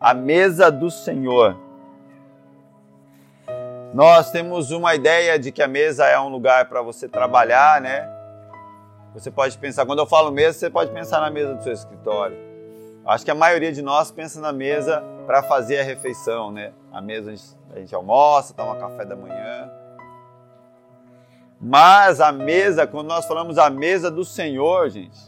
a mesa do Senhor. Nós temos uma ideia de que a mesa é um lugar para você trabalhar, né? Você pode pensar, quando eu falo mesa, você pode pensar na mesa do seu escritório. Acho que a maioria de nós pensa na mesa para fazer a refeição, né? A mesa a gente, a gente almoça, toma café da manhã. Mas a mesa, quando nós falamos a mesa do Senhor, gente,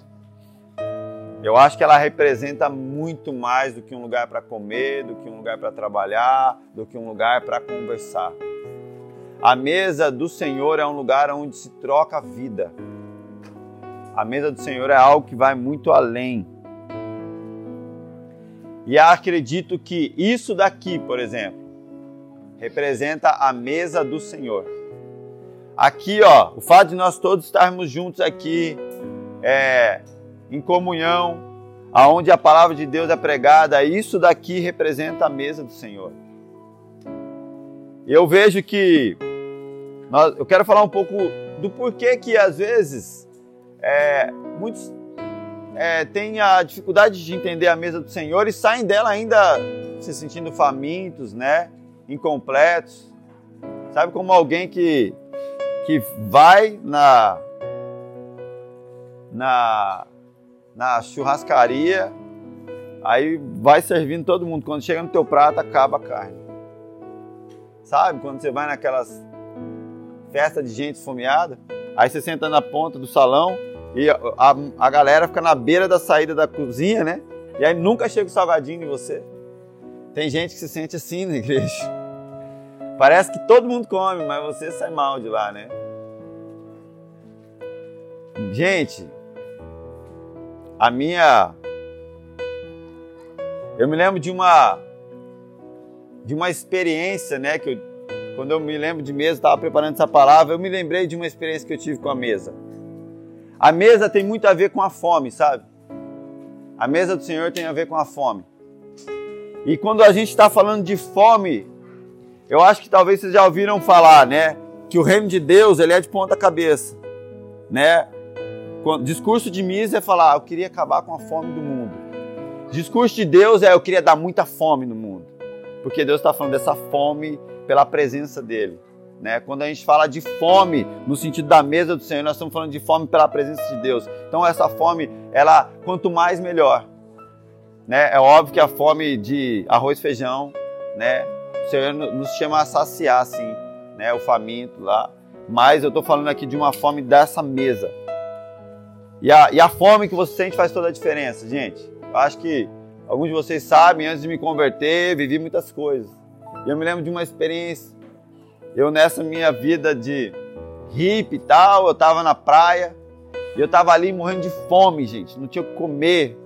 eu acho que ela representa muito mais do que um lugar para comer, do que um lugar para trabalhar, do que um lugar para conversar. A mesa do Senhor é um lugar onde se troca vida. A mesa do Senhor é algo que vai muito além. E acredito que isso daqui, por exemplo, representa a mesa do Senhor. Aqui, ó, o fato de nós todos estarmos juntos aqui, é, em comunhão, aonde a palavra de Deus é pregada, isso daqui representa a mesa do Senhor. Eu vejo que nós, eu quero falar um pouco do porquê que às vezes é, muitos é, têm a dificuldade de entender a mesa do Senhor e saem dela ainda se sentindo famintos, né? Incompletos. Sabe como alguém que, que vai na, na na churrascaria, aí vai servindo todo mundo. Quando chega no teu prato, acaba a carne. Sabe? Quando você vai naquelas festas de gente esfomeada, aí você senta na ponta do salão e a, a, a galera fica na beira da saída da cozinha, né? E aí nunca chega o salgadinho em você. Tem gente que se sente assim na igreja. Parece que todo mundo come, mas você sai mal de lá, né? Gente, a minha. Eu me lembro de uma de uma experiência, né, que eu, quando eu me lembro de mesa, estava preparando essa palavra, eu me lembrei de uma experiência que eu tive com a mesa. A mesa tem muito a ver com a fome, sabe? A mesa do Senhor tem a ver com a fome. E quando a gente está falando de fome, eu acho que talvez vocês já ouviram falar, né, que o reino de Deus ele é de ponta cabeça, né? Discurso de Mises é falar, ah, eu queria acabar com a fome do mundo. Discurso de Deus é, eu queria dar muita fome no mundo. Porque Deus está falando dessa fome pela presença dele. Né? Quando a gente fala de fome no sentido da mesa do Senhor, nós estamos falando de fome pela presença de Deus. Então essa fome, ela quanto mais melhor. Né? É óbvio que a fome de arroz e feijão, né? O Senhor nos chama a saciar, sim, né? O faminto lá. Mas eu estou falando aqui de uma fome dessa mesa. E a, e a fome que você sente faz toda a diferença, gente. Eu acho que alguns de vocês sabem, antes de me converter, vivi muitas coisas. E eu me lembro de uma experiência. Eu nessa minha vida de hippie e tal, eu tava na praia e eu tava ali morrendo de fome, gente. Não tinha o que comer.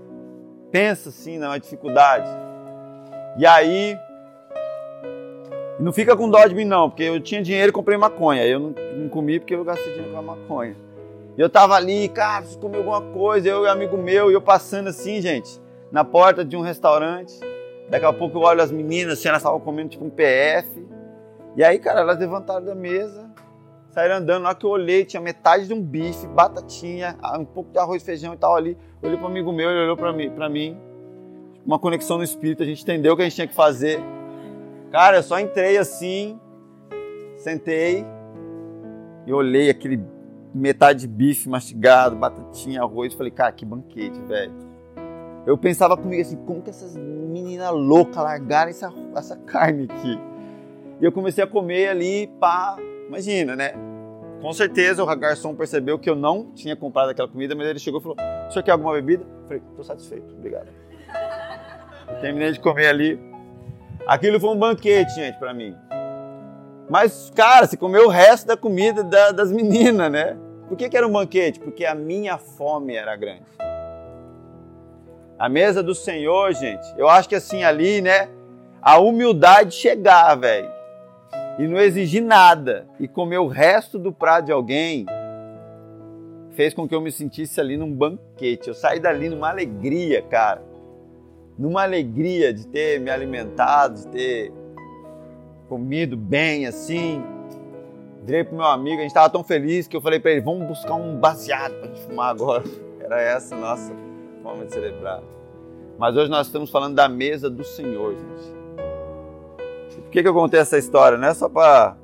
Pensa assim numa dificuldade. E aí, não fica com dó de mim não, porque eu tinha dinheiro e comprei maconha. Eu não, não comi porque eu gastei dinheiro com a maconha. E eu tava ali, cara, preciso comer alguma coisa, eu e um amigo meu, e eu passando assim, gente, na porta de um restaurante. Daqui a pouco eu olho as meninas, assim, elas estavam comendo tipo um PF. E aí, cara, elas levantaram da mesa, saíram andando. Na hora que eu olhei, tinha metade de um bife, batatinha, um pouco de arroz, feijão e tal ali. Olhei um amigo meu, ele olhou para mim, pra mim. Uma conexão no espírito, a gente entendeu o que a gente tinha que fazer. Cara, eu só entrei assim, sentei e olhei aquele metade de bife mastigado, batatinha, arroz. Falei, cara, que banquete, velho. Eu pensava comigo assim, como que essas meninas loucas largaram essa, essa carne aqui? E eu comecei a comer ali, pá, imagina, né? Com certeza o garçom percebeu que eu não tinha comprado aquela comida, mas ele chegou e falou: O senhor quer alguma bebida? Eu falei: Tô satisfeito, obrigado. Eu terminei de comer ali. Aquilo foi um banquete, gente, para mim. Mas, cara, você comeu o resto da comida da, das meninas, né? Por que, que era um banquete? Porque a minha fome era grande. A mesa do Senhor, gente, eu acho que assim ali, né? A humildade chegar, velho, e não exigir nada e comer o resto do prato de alguém fez com que eu me sentisse ali num banquete. Eu saí dali numa alegria, cara. Numa alegria de ter me alimentado, de ter comido bem assim. Virei pro meu amigo, a gente tava tão feliz que eu falei para ele: vamos buscar um baseado pra gente fumar agora. Era essa a nossa forma de celebrar. Mas hoje nós estamos falando da mesa do Senhor, gente. Por que, que eu contei essa história? Não é só para.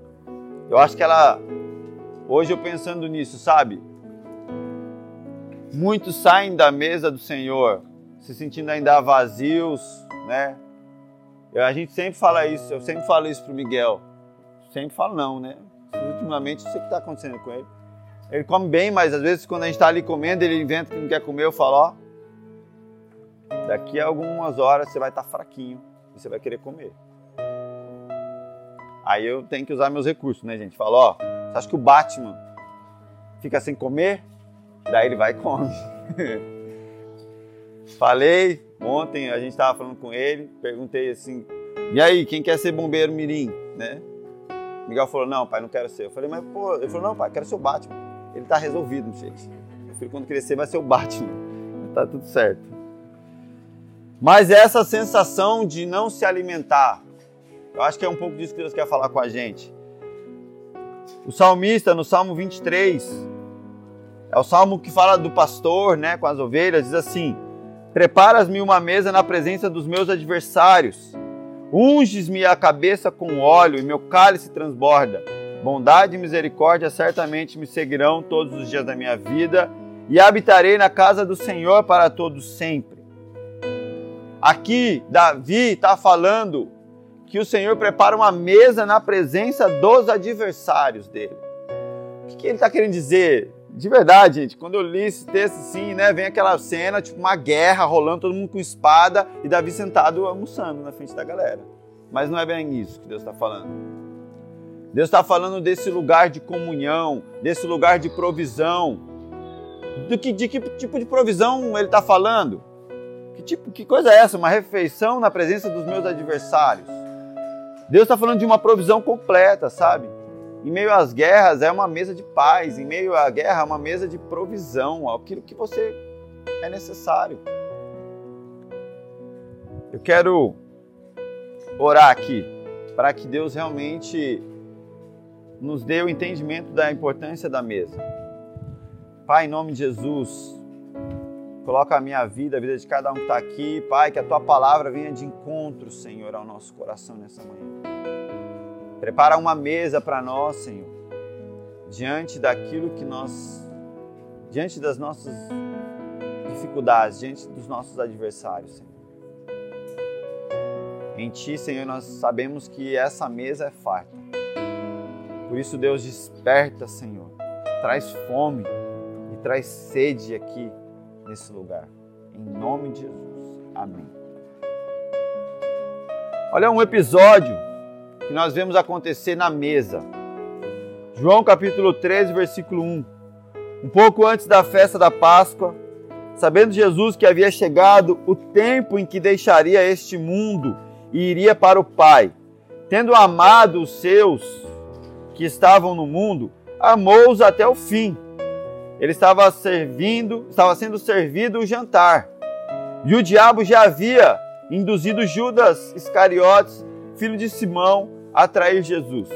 Eu acho que ela. Hoje eu pensando nisso, sabe? Muitos saem da mesa do Senhor se sentindo ainda vazios, né? A gente sempre fala isso, eu sempre falo isso pro Miguel. Sempre falo não, né? Ultimamente, não sei o que está acontecendo com ele. Ele come bem, mas às vezes quando a gente está ali comendo, ele inventa que não quer comer, eu falo, ó, daqui a algumas horas você vai estar tá fraquinho e você vai querer comer. Aí eu tenho que usar meus recursos, né, gente? Falo, ó, você acha que o Batman fica sem comer? Daí ele vai e come. Falei, ontem a gente estava falando com ele, perguntei assim, e aí, quem quer ser bombeiro mirim, né? Miguel falou, não, pai, não quero ser. Eu falei, mas pô, ele falou, não, pai, quero ser o Batman. Ele tá resolvido. Meu filho, quando crescer, vai ser o Batman. Tá tudo certo. Mas essa sensação de não se alimentar, eu acho que é um pouco disso que Deus quer falar com a gente. O salmista, no Salmo 23, é o salmo que fala do pastor, né, com as ovelhas, diz assim: Preparas-me uma mesa na presença dos meus adversários. Unges-me a cabeça com óleo e meu cálice transborda. Bondade e misericórdia certamente me seguirão todos os dias da minha vida e habitarei na casa do Senhor para todos sempre. Aqui, Davi está falando que o Senhor prepara uma mesa na presença dos adversários dele. O que ele está querendo dizer? De verdade, gente, quando eu li esse texto assim, né, vem aquela cena, tipo uma guerra rolando, todo mundo com espada e Davi sentado almoçando na frente da galera. Mas não é bem isso que Deus está falando. Deus está falando desse lugar de comunhão, desse lugar de provisão. Do que, de que tipo de provisão ele está falando? Que, tipo, que coisa é essa? Uma refeição na presença dos meus adversários. Deus está falando de uma provisão completa, sabe? Em meio às guerras é uma mesa de paz, em meio à guerra é uma mesa de provisão, aquilo que você é necessário. Eu quero orar aqui para que Deus realmente nos dê o entendimento da importância da mesa. Pai, em nome de Jesus, coloca a minha vida, a vida de cada um que está aqui, Pai, que a tua palavra venha de encontro, Senhor, ao nosso coração nessa manhã. Prepara uma mesa para nós, Senhor, diante daquilo que nós, diante das nossas dificuldades, diante dos nossos adversários, Senhor. Em Ti, Senhor, nós sabemos que essa mesa é farta. Por isso, Deus, desperta, Senhor. Traz fome e traz sede aqui nesse lugar. Em nome de Jesus. Amém. Olha um episódio que nós vemos acontecer na mesa. João capítulo 13, versículo 1. Um pouco antes da festa da Páscoa, sabendo Jesus que havia chegado o tempo em que deixaria este mundo e iria para o Pai, tendo amado os seus que estavam no mundo, amou-os até o fim. Ele estava servindo, estava sendo servido o jantar. E o diabo já havia induzido Judas Iscariotes, filho de Simão, atrair Jesus.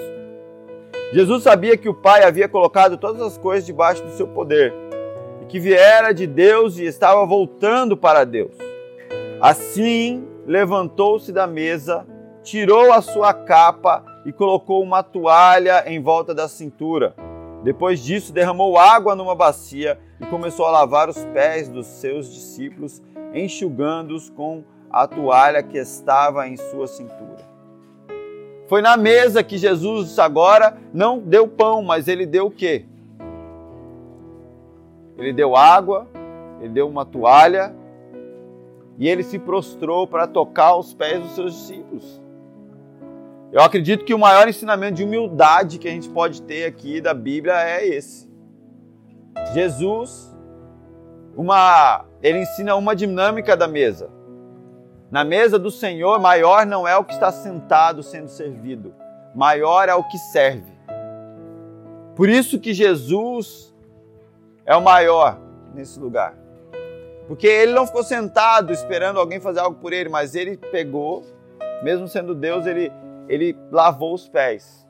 Jesus sabia que o Pai havia colocado todas as coisas debaixo do seu poder e que viera de Deus e estava voltando para Deus. Assim, levantou-se da mesa, tirou a sua capa e colocou uma toalha em volta da cintura. Depois disso, derramou água numa bacia e começou a lavar os pés dos seus discípulos, enxugando-os com a toalha que estava em sua cintura. Foi na mesa que Jesus agora não deu pão, mas ele deu o quê? Ele deu água, ele deu uma toalha e ele se prostrou para tocar os pés dos seus discípulos. Eu acredito que o maior ensinamento de humildade que a gente pode ter aqui da Bíblia é esse. Jesus, uma, ele ensina uma dinâmica da mesa. Na mesa do Senhor, maior não é o que está sentado sendo servido, maior é o que serve. Por isso que Jesus é o maior nesse lugar. Porque ele não ficou sentado esperando alguém fazer algo por ele, mas ele pegou, mesmo sendo Deus, ele, ele lavou os pés.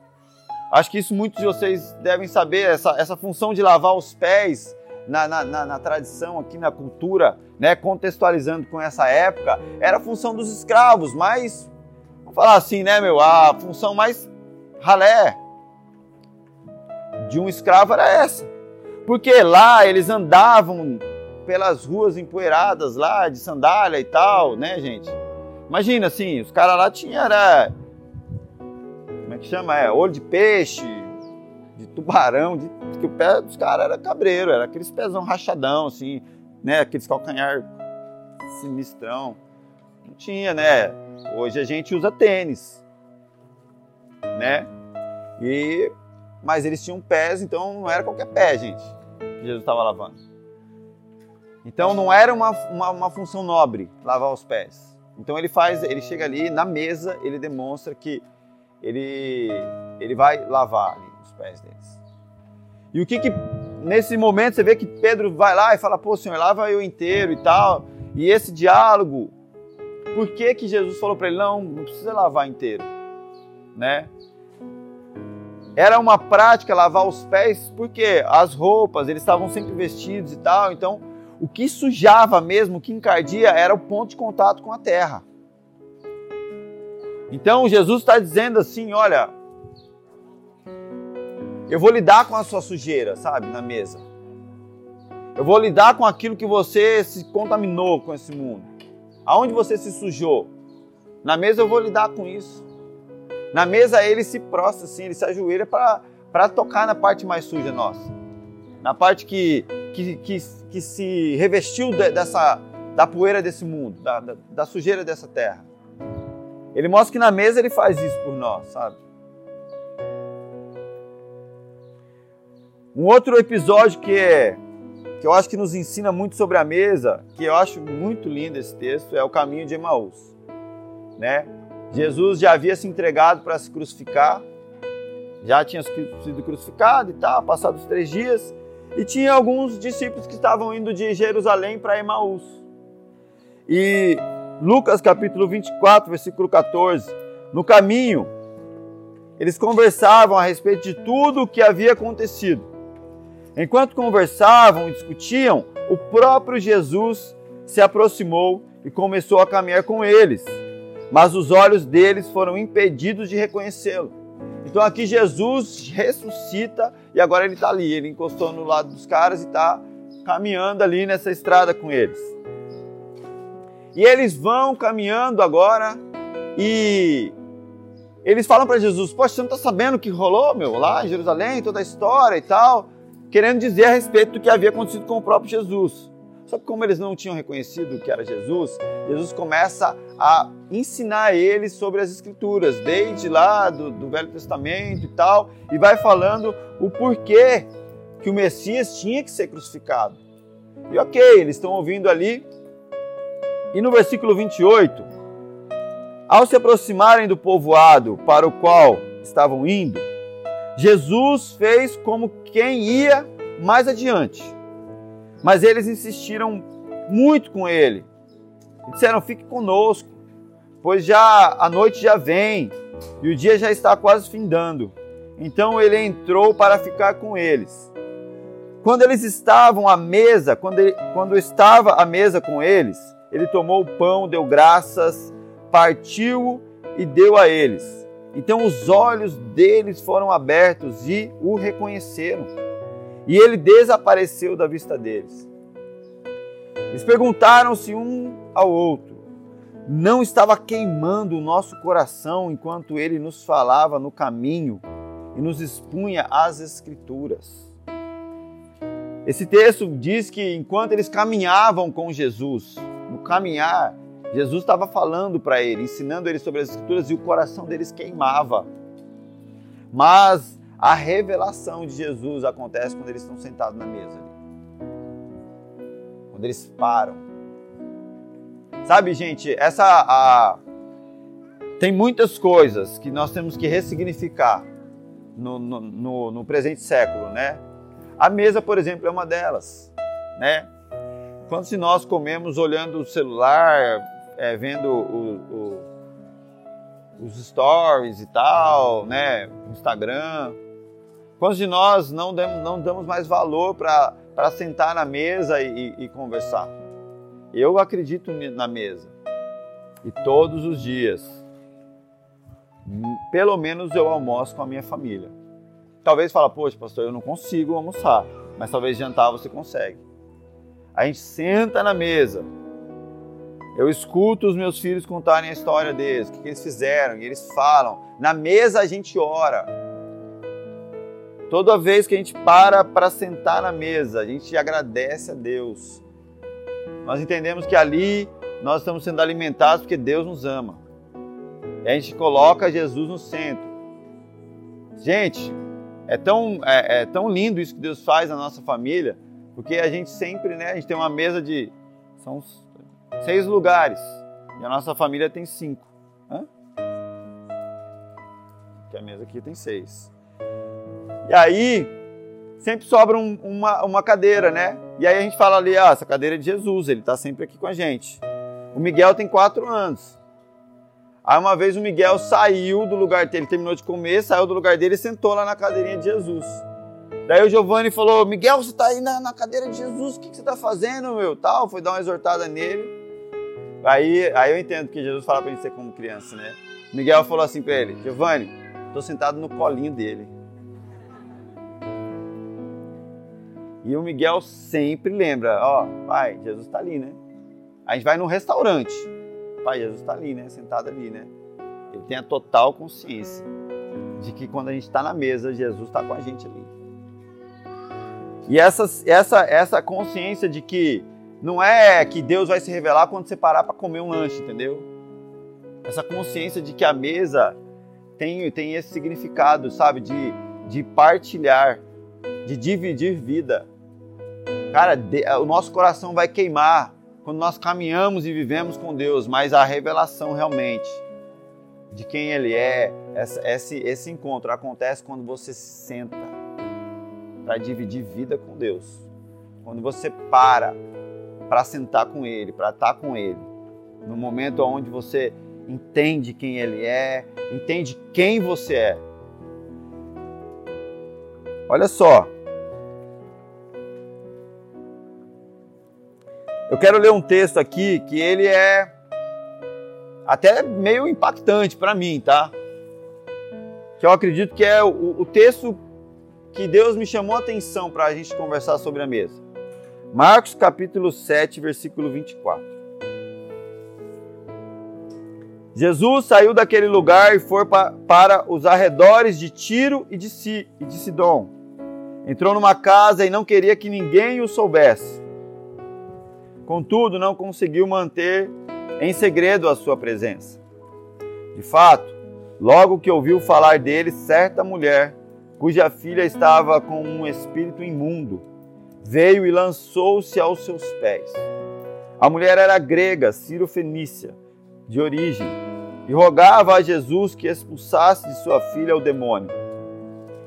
Acho que isso muitos de vocês devem saber, essa, essa função de lavar os pés na, na, na, na tradição, aqui na cultura, né, contextualizando com essa época, era a função dos escravos, mas, vamos falar assim, né, meu, a função mais ralé de um escravo era essa. Porque lá eles andavam pelas ruas empoeiradas lá, de sandália e tal, né, gente? Imagina assim, os caras lá tinham, era, como é que chama? É, olho de peixe, de tubarão, de, que o pé dos caras era cabreiro, era aqueles pezão rachadão, assim, né? Aqueles calcanhar sinistrão. Não tinha, né? Hoje a gente usa tênis, né? E, mas eles tinham pés, então não era qualquer pé, gente, que Jesus estava lavando. Então não era uma, uma, uma função nobre lavar os pés. Então ele faz, ele chega ali na mesa, ele demonstra que ele, ele vai lavar ali os pés deles. E o que que nesse momento você vê que Pedro vai lá e fala, pô, Senhor, lava eu inteiro e tal. E esse diálogo, por que que Jesus falou para ele, não, não precisa lavar inteiro, né? Era uma prática lavar os pés, porque as roupas, eles estavam sempre vestidos e tal, então o que sujava mesmo, o que encardia, era o ponto de contato com a terra. Então Jesus está dizendo assim: olha, eu vou lidar com a sua sujeira, sabe, na mesa. Eu vou lidar com aquilo que você se contaminou com esse mundo. Aonde você se sujou. Na mesa eu vou lidar com isso. Na mesa ele se prostra assim, ele se ajoelha para tocar na parte mais suja nossa. Na parte que, que, que, que se revestiu de, dessa, da poeira desse mundo, da, da, da sujeira dessa terra. Ele mostra que na mesa ele faz isso por nós, sabe? Um outro episódio que que eu acho que nos ensina muito sobre a mesa, que eu acho muito lindo esse texto, é o caminho de Emaús, né? Jesus já havia se entregado para se crucificar, já tinha sido crucificado e tal, passados três dias, e tinha alguns discípulos que estavam indo de Jerusalém para Emaús. E Lucas capítulo 24, versículo 14, no caminho, eles conversavam a respeito de tudo o que havia acontecido. Enquanto conversavam e discutiam, o próprio Jesus se aproximou e começou a caminhar com eles, mas os olhos deles foram impedidos de reconhecê-lo. Então aqui Jesus ressuscita e agora ele está ali, ele encostou no lado dos caras e está caminhando ali nessa estrada com eles. E eles vão caminhando agora e eles falam para Jesus: Poxa, você não está sabendo o que rolou, meu, lá em Jerusalém, toda a história e tal querendo dizer a respeito do que havia acontecido com o próprio Jesus. Só que como eles não tinham reconhecido que era Jesus, Jesus começa a ensinar eles sobre as Escrituras, desde lá do, do Velho Testamento e tal, e vai falando o porquê que o Messias tinha que ser crucificado. E ok, eles estão ouvindo ali. E no versículo 28, ao se aproximarem do povoado para o qual estavam indo, Jesus fez como quem ia mais adiante. Mas eles insistiram muito com ele. Disseram: Fique conosco, pois já a noite já vem e o dia já está quase findando. Então ele entrou para ficar com eles. Quando eles estavam à mesa, quando, ele, quando estava à mesa com eles, ele tomou o pão, deu graças, partiu e deu a eles então os olhos deles foram abertos e o reconheceram. E ele desapareceu da vista deles. Eles perguntaram-se um ao outro: Não estava queimando o nosso coração enquanto ele nos falava no caminho e nos expunha as Escrituras? Esse texto diz que enquanto eles caminhavam com Jesus, no caminhar, Jesus estava falando para ele, ensinando ele sobre as Escrituras e o coração deles queimava. Mas a revelação de Jesus acontece quando eles estão sentados na mesa. Quando eles param. Sabe, gente, essa a, tem muitas coisas que nós temos que ressignificar no, no, no, no presente século, né? A mesa, por exemplo, é uma delas, né? Quando se nós comemos olhando o celular, é, vendo o, o, os stories e tal, né, Instagram. Quantos de nós não damos, não damos mais valor para sentar na mesa e, e, e conversar. Eu acredito na mesa. E todos os dias, pelo menos eu almoço com a minha família. Talvez fala, poxa, pastor, eu não consigo almoçar, mas talvez jantar você consegue. A gente senta na mesa. Eu escuto os meus filhos contarem a história deles, o que eles fizeram, e eles falam. Na mesa a gente ora. Toda vez que a gente para para sentar na mesa, a gente agradece a Deus. Nós entendemos que ali nós estamos sendo alimentados porque Deus nos ama. E a gente coloca Jesus no centro. Gente, é tão, é, é tão lindo isso que Deus faz na nossa família, porque a gente sempre, né, a gente tem uma mesa de são seis lugares e a nossa família tem cinco. Hã? Que a mesa aqui tem seis. E aí sempre sobra um, uma, uma cadeira, né? E aí a gente fala ali, ah, essa cadeira é de Jesus, ele está sempre aqui com a gente. O Miguel tem quatro anos. Aí uma vez o Miguel saiu do lugar dele, ele terminou de comer, saiu do lugar dele e sentou lá na cadeirinha de Jesus. Daí o Giovanni falou, Miguel, você está aí na, na, cadeira de Jesus, o que, que você está fazendo, meu? Tal, foi dar uma exortada nele. Aí, aí eu entendo que Jesus fala para gente ser como criança, né? Miguel falou assim para ele, Giovanni, estou sentado no colinho dele. E o Miguel sempre lembra, ó, pai, Jesus está ali, né? A gente vai num restaurante, pai, Jesus está ali, né? Sentado ali, né? Ele tem a total consciência de que quando a gente está na mesa, Jesus está com a gente ali. E essa, essa, essa consciência de que não é que Deus vai se revelar quando você parar para comer um lanche, entendeu? Essa consciência de que a mesa tem, tem esse significado, sabe? De, de partilhar, de dividir vida. Cara, o nosso coração vai queimar quando nós caminhamos e vivemos com Deus, mas a revelação realmente de quem Ele é, esse, esse encontro acontece quando você se senta para dividir vida com Deus. Quando você para para sentar com Ele, para estar com Ele. No momento onde você entende quem Ele é, entende quem você é. Olha só, Eu quero ler um texto aqui que ele é até meio impactante para mim, tá? Que eu acredito que é o, o texto que Deus me chamou a atenção para a gente conversar sobre a mesa. Marcos capítulo 7, versículo 24. Jesus saiu daquele lugar e foi para os arredores de Tiro e de, si, e de Sidom. Entrou numa casa e não queria que ninguém o soubesse. Contudo, não conseguiu manter em segredo a sua presença. De fato, logo que ouviu falar dele, certa mulher, cuja filha estava com um espírito imundo, veio e lançou-se aos seus pés. A mulher era grega, Ciro-Fenícia, de origem, e rogava a Jesus que expulsasse de sua filha o demônio.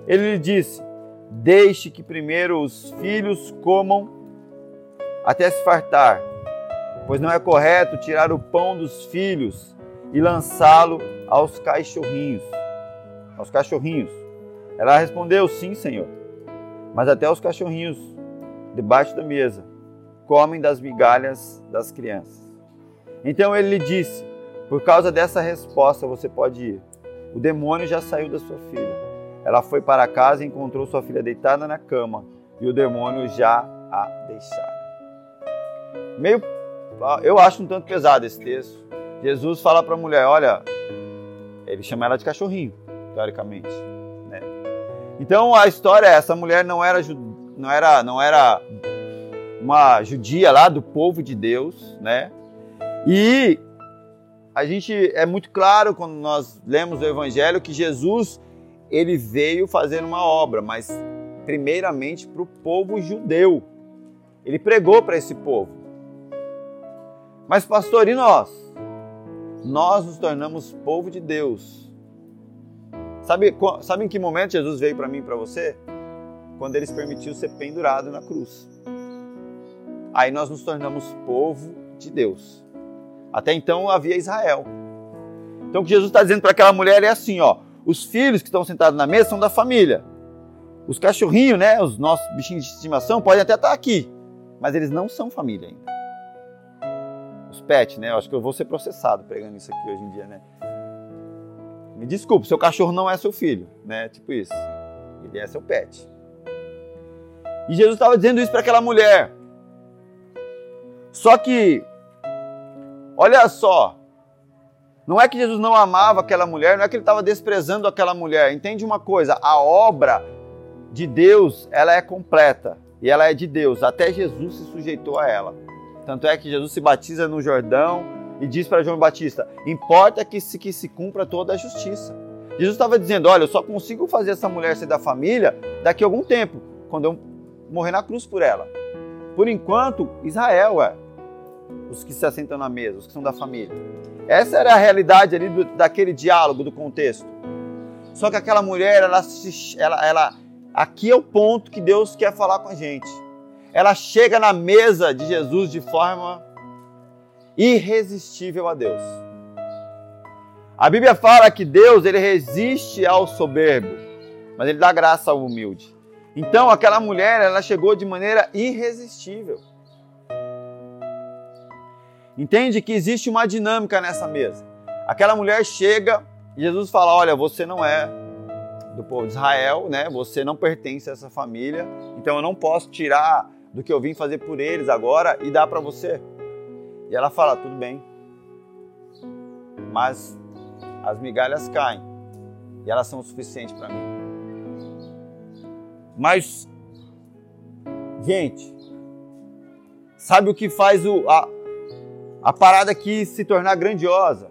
Ele lhe disse: Deixe que primeiro os filhos comam até se fartar, pois não é correto tirar o pão dos filhos e lançá-lo aos cachorrinhos. Aos cachorrinhos. Ela respondeu: Sim, Senhor. Mas até os cachorrinhos, debaixo da mesa, comem das migalhas das crianças. Então ele lhe disse: Por causa dessa resposta você pode ir. O demônio já saiu da sua filha. Ela foi para casa e encontrou sua filha deitada na cama, e o demônio já a deixara meio, eu acho um tanto pesado esse texto. Jesus fala para a mulher, olha, ele chama ela de cachorrinho, teoricamente, né? Então a história é essa mulher não era não era não era uma judia lá do povo de Deus, né? E a gente é muito claro quando nós lemos o evangelho que Jesus ele veio fazer uma obra, mas primeiramente para o povo judeu. Ele pregou para esse povo. Mas, pastor, e nós? Nós nos tornamos povo de Deus. Sabe, sabe em que momento Jesus veio para mim e para você? Quando ele permitiu ser pendurado na cruz. Aí nós nos tornamos povo de Deus. Até então havia Israel. Então o que Jesus está dizendo para aquela mulher é assim: ó, os filhos que estão sentados na mesa são da família. os cachorrinhos, né, os nossos bichinhos de estimação, podem até estar aqui, mas eles não são família ainda. Os pets, né? Eu acho que eu vou ser processado pregando isso aqui hoje em dia, né? Me desculpe, seu cachorro não é seu filho, né? Tipo isso. Ele é seu pet. E Jesus estava dizendo isso para aquela mulher. Só que, olha só, não é que Jesus não amava aquela mulher, não é que ele estava desprezando aquela mulher. Entende uma coisa? A obra de Deus, ela é completa e ela é de Deus. Até Jesus se sujeitou a ela. Tanto é que Jesus se batiza no Jordão e diz para João Batista: importa que se, que se cumpra toda a justiça. Jesus estava dizendo: olha, eu só consigo fazer essa mulher ser da família daqui a algum tempo, quando eu morrer na cruz por ela. Por enquanto, Israel é os que se assentam na mesa, os que são da família. Essa era a realidade ali do, daquele diálogo, do contexto. Só que aquela mulher, ela, ela, ela, aqui é o ponto que Deus quer falar com a gente. Ela chega na mesa de Jesus de forma irresistível a Deus. A Bíblia fala que Deus ele resiste ao soberbo, mas ele dá graça ao humilde. Então aquela mulher, ela chegou de maneira irresistível. Entende que existe uma dinâmica nessa mesa. Aquela mulher chega e Jesus fala: Olha, você não é do povo de Israel, né? Você não pertence a essa família, então eu não posso tirar do que eu vim fazer por eles agora e dar para você. E ela fala: Tudo bem, mas as migalhas caem e elas são o suficiente para mim. Mas, gente, sabe o que faz o, a, a parada quis se tornar grandiosa.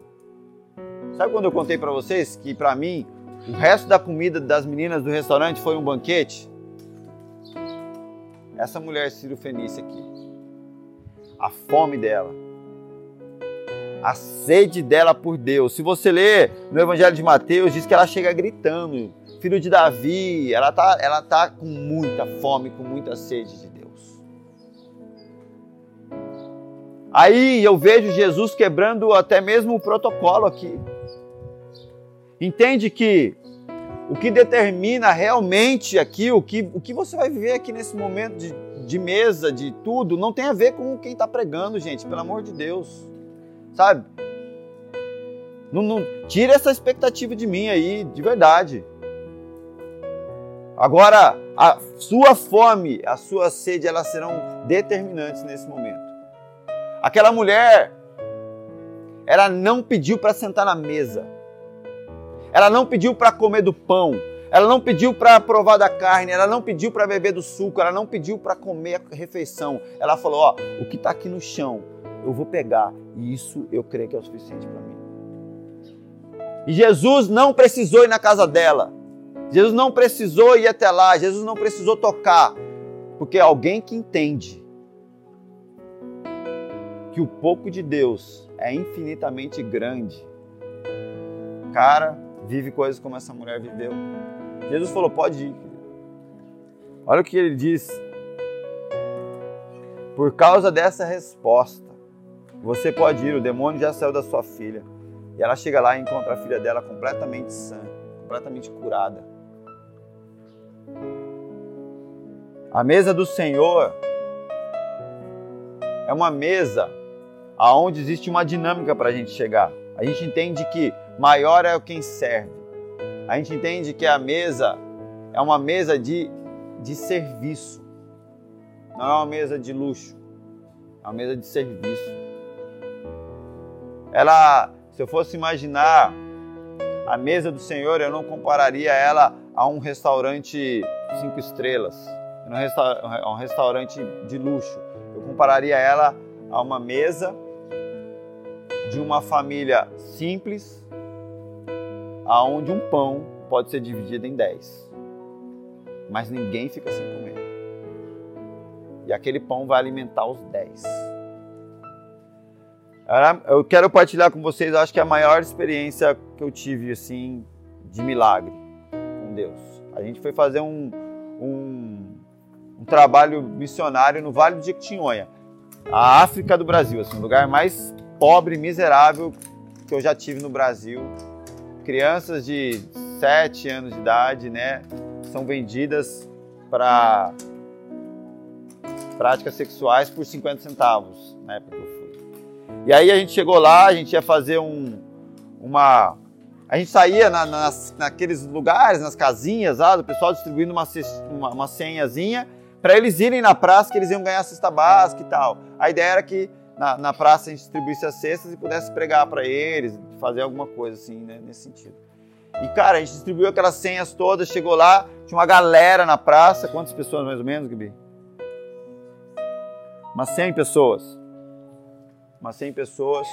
Sabe quando eu contei para vocês que para mim o resto da comida das meninas do restaurante foi um banquete? Essa mulher Ciro Fenícia aqui, a fome dela, a sede dela por Deus. Se você ler no Evangelho de Mateus, diz que ela chega gritando, filho de Davi, ela tá, ela tá com muita fome, com muita sede de Deus. Aí eu vejo Jesus quebrando até mesmo o protocolo aqui. Entende que o que determina realmente aqui, o que, o que você vai viver aqui nesse momento de, de mesa, de tudo, não tem a ver com quem está pregando, gente, pelo amor de Deus. Sabe? Não, não, tira essa expectativa de mim aí, de verdade. Agora, a sua fome, a sua sede, elas serão determinantes nesse momento. Aquela mulher, ela não pediu para sentar na mesa. Ela não pediu para comer do pão. Ela não pediu para provar da carne. Ela não pediu para beber do suco. Ela não pediu para comer a refeição. Ela falou: Ó, o que está aqui no chão, eu vou pegar. E isso eu creio que é o suficiente para mim. E Jesus não precisou ir na casa dela. Jesus não precisou ir até lá. Jesus não precisou tocar. Porque é alguém que entende que o pouco de Deus é infinitamente grande, cara, vive coisas como essa mulher viveu. Jesus falou: pode ir. Olha o que ele diz. Por causa dessa resposta, você pode ir. O demônio já saiu da sua filha. E ela chega lá e encontra a filha dela completamente sã, completamente curada. A mesa do Senhor é uma mesa aonde existe uma dinâmica para a gente chegar. A gente entende que maior é o quem serve. A gente entende que a mesa é uma mesa de, de serviço. Não é uma mesa de luxo. É uma mesa de serviço. Ela, se eu fosse imaginar a mesa do Senhor, eu não compararia ela a um restaurante cinco estrelas, um restaurante de luxo. Eu compararia ela a uma mesa de uma família simples, aonde um pão pode ser dividido em dez, mas ninguém fica sem comer. E aquele pão vai alimentar os dez. Eu quero partilhar com vocês, acho que é a maior experiência que eu tive assim de milagre com Deus. A gente foi fazer um, um, um trabalho missionário no Vale do Jequitinhonha, a África do Brasil, assim, o lugar mais pobre, miserável que eu já tive no Brasil. Crianças de 7 anos de idade, né? são vendidas para práticas sexuais por 50 centavos, na época que eu fui. E aí a gente chegou lá, a gente ia fazer um, uma... A gente saía na, nas, naqueles lugares, nas casinhas lá, do pessoal distribuindo uma, uma, uma senhazinha, para eles irem na praça que eles iam ganhar cesta básica e tal. A ideia era que na, na praça a gente distribuísse as cestas e pudesse pregar para eles, fazer alguma coisa assim, né, nesse sentido. E cara, a gente distribuiu aquelas senhas todas, chegou lá, tinha uma galera na praça. Quantas pessoas mais ou menos, Gabi? Umas 100 pessoas. Umas 100 pessoas.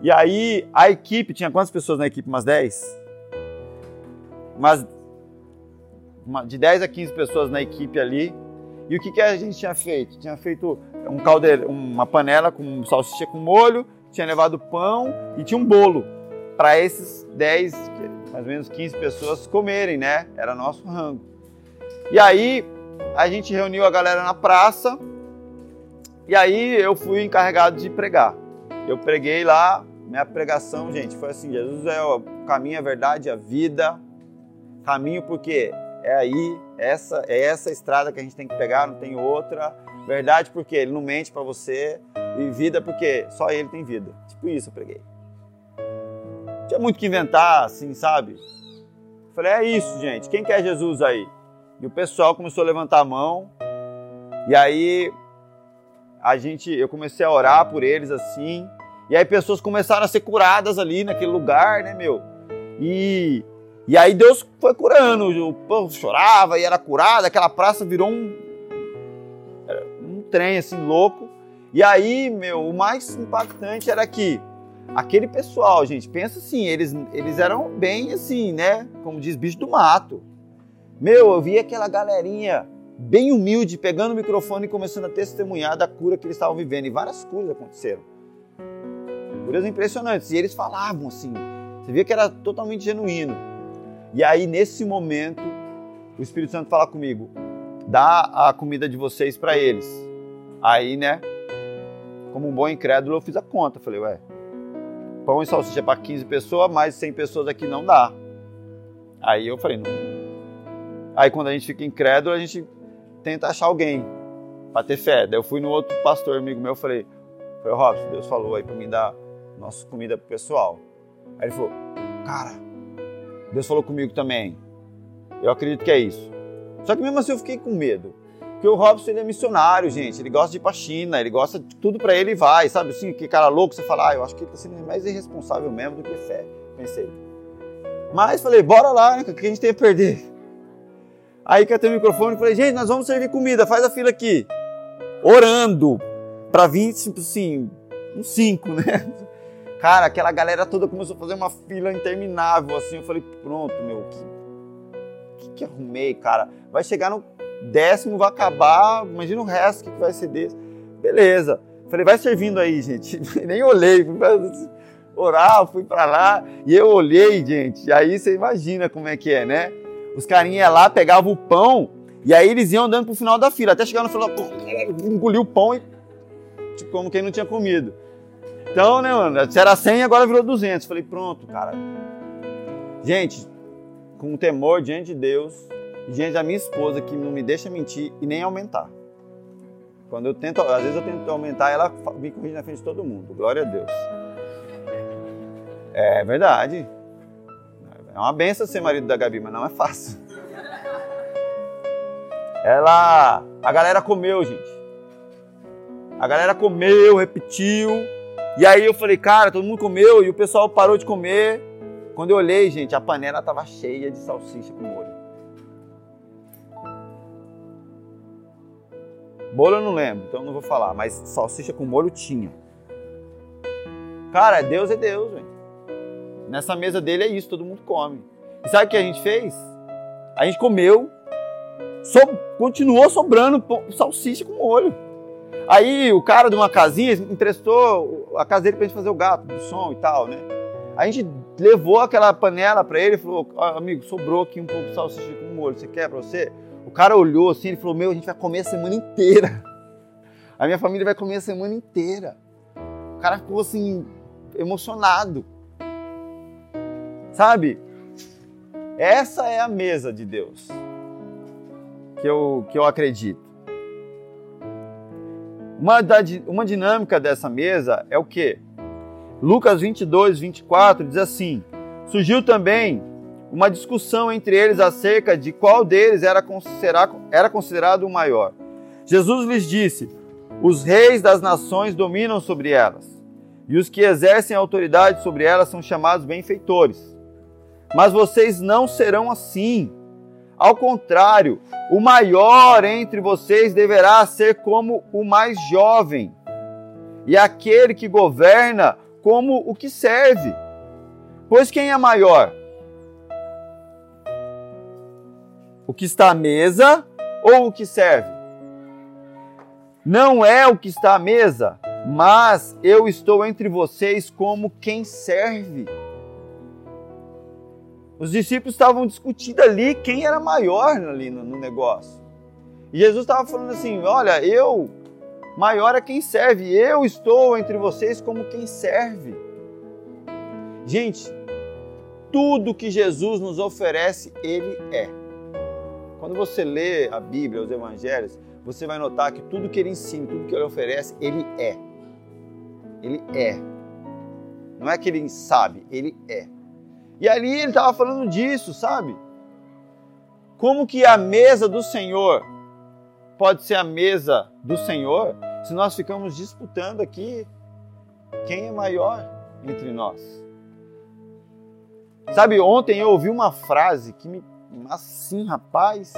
E aí a equipe, tinha quantas pessoas na equipe? Umas 10? Umas, de 10 a 15 pessoas na equipe ali. E o que, que a gente tinha feito? Tinha feito um caldeiro, uma panela com salsicha com molho, tinha levado pão e tinha um bolo para esses 10, mais ou menos 15 pessoas comerem, né? Era nosso rango. E aí a gente reuniu a galera na praça e aí eu fui encarregado de pregar. Eu preguei lá, minha pregação, gente, foi assim: Jesus é o caminho, a verdade, a vida. Caminho porque é aí, essa é essa estrada que a gente tem que pegar, não tem outra. Verdade porque ele não mente para você e vida porque só ele tem vida. Tipo isso eu preguei tinha muito que inventar, assim, sabe? Falei, é isso, gente. Quem quer Jesus aí? E o pessoal começou a levantar a mão. E aí a gente, eu comecei a orar por eles assim. E aí pessoas começaram a ser curadas ali naquele lugar, né, meu? E e aí Deus foi curando. O povo chorava e era curado. Aquela praça virou um um trem assim louco. E aí, meu, o mais impactante era que aquele pessoal, gente, pensa assim, eles, eles eram bem assim, né? Como diz, bicho do mato. Meu, eu vi aquela galerinha bem humilde pegando o microfone e começando a testemunhar da cura que eles estavam vivendo. E várias curas aconteceram. Curas impressionantes. E eles falavam assim, você via que era totalmente genuíno. E aí, nesse momento, o Espírito Santo fala comigo: dá a comida de vocês para eles. Aí, né, como um bom incrédulo, eu fiz a conta. Falei, ué, pão e salsicha para 15 pessoas, mais 100 pessoas aqui não dá. Aí eu falei, não. Aí quando a gente fica incrédulo, a gente tenta achar alguém para ter fé. Daí eu fui no outro pastor amigo meu, falei, falei, Robson, Deus falou aí para mim dar nossa comida pro pessoal. Aí ele falou, cara, Deus falou comigo também. Eu acredito que é isso. Só que mesmo assim eu fiquei com medo. Porque o Robson ele é missionário, gente. Ele gosta de ir pra China, ele gosta de tudo para ele e vai, sabe? Assim, que cara louco, você fala, ah, eu acho que ele tá sendo mais irresponsável mesmo do que fé. Pensei. Mas falei, bora lá, né? O que a gente tem a perder? Aí catei o microfone e falei, gente, nós vamos servir comida, faz a fila aqui. Orando para vir, tipo assim, uns cinco, né? Cara, aquela galera toda começou a fazer uma fila interminável, assim. Eu falei, pronto, meu, que, que, que arrumei, cara? Vai chegar no décimo vai acabar, imagina o resto que vai ser desse. Beleza. Falei, vai servindo aí, gente. Nem olhei, fui orar, fui para lá e eu olhei, gente. Aí você imagina como é que é, né? Os carinhas iam lá, pegavam o pão e aí eles iam andando pro final da fila, até chegar no final, engoliu o pão e tipo, como quem não tinha comido. Então, né, mano, era 100, agora virou 200. Falei, pronto, cara. Gente, com temor diante de Deus, diante da minha esposa que não me deixa mentir e nem aumentar. Quando eu tento, às vezes eu tento aumentar, ela me corrige na frente de todo mundo. Glória a Deus. É verdade. É uma benção ser marido da Gabi, mas não é fácil. Ela, a galera comeu, gente. A galera comeu, repetiu. E aí eu falei, cara, todo mundo comeu e o pessoal parou de comer. Quando eu olhei, gente, a panela estava cheia de salsicha com molho. Bolo eu não lembro, então não vou falar, mas salsicha com molho tinha. Cara, Deus é Deus, velho. Nessa mesa dele é isso, todo mundo come. E sabe o que a gente fez? A gente comeu, so, continuou sobrando salsicha com molho. Aí o cara de uma casinha emprestou a casa dele pra gente fazer o gato do som e tal, né? A gente levou aquela panela para ele e falou: amigo, sobrou aqui um pouco de salsicha com molho, você quer para você? O cara olhou assim e falou: Meu, a gente vai comer a semana inteira. A minha família vai comer a semana inteira. O cara ficou assim, emocionado. Sabe? Essa é a mesa de Deus que eu, que eu acredito. Uma, uma dinâmica dessa mesa é o que? Lucas 22, 24 diz assim: Surgiu também uma discussão entre eles acerca de qual deles era considerado, era considerado o maior. Jesus lhes disse: Os reis das nações dominam sobre elas, e os que exercem autoridade sobre elas são chamados benfeitores. Mas vocês não serão assim. Ao contrário, o maior entre vocês deverá ser como o mais jovem, e aquele que governa como o que serve. Pois quem é maior? O que está à mesa ou o que serve? Não é o que está à mesa, mas eu estou entre vocês como quem serve. Os discípulos estavam discutindo ali quem era maior ali no, no negócio. E Jesus estava falando assim: Olha, eu, maior é quem serve, eu estou entre vocês como quem serve. Gente, tudo que Jesus nos oferece, Ele é. Quando você lê a Bíblia, os Evangelhos, você vai notar que tudo que Ele ensina, tudo que Ele oferece, Ele é. Ele é. Não é que Ele sabe, Ele é. E ali ele estava falando disso, sabe? Como que a mesa do Senhor pode ser a mesa do Senhor se nós ficamos disputando aqui quem é maior entre nós? Sabe, ontem eu ouvi uma frase que me. Assim, rapaz.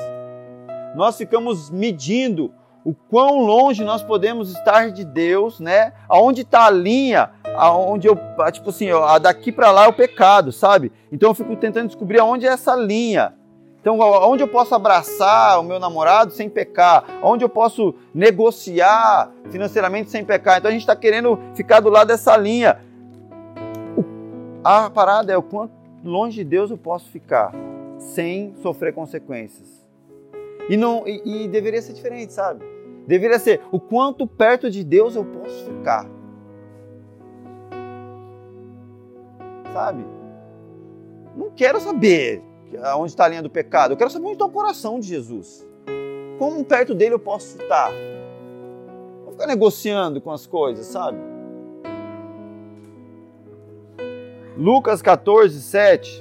Nós ficamos medindo o quão longe nós podemos estar de Deus, né? Aonde está a linha, aonde eu, tipo assim, daqui para lá é o pecado, sabe? Então eu fico tentando descobrir aonde é essa linha. Então, aonde eu posso abraçar o meu namorado sem pecar? Onde eu posso negociar financeiramente sem pecar? Então a gente está querendo ficar do lado dessa linha. A parada é o quanto longe de Deus eu posso ficar sem sofrer consequências. E, não, e, e deveria ser diferente, sabe? Deveria ser o quanto perto de Deus eu posso ficar. Sabe? Não quero saber onde está a linha do pecado. Eu quero saber onde está o coração de Jesus. Como perto dele eu posso estar. Vou ficar negociando com as coisas, sabe? Lucas 14, 7.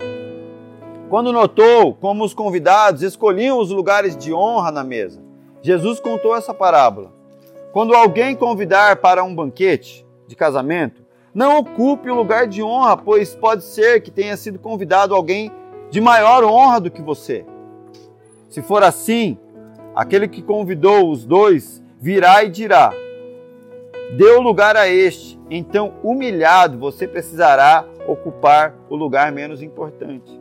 Quando notou como os convidados escolhiam os lugares de honra na mesa, Jesus contou essa parábola. Quando alguém convidar para um banquete de casamento, não ocupe o lugar de honra, pois pode ser que tenha sido convidado alguém de maior honra do que você. Se for assim, aquele que convidou os dois virá e dirá: Deu lugar a este, então humilhado você precisará ocupar o lugar menos importante.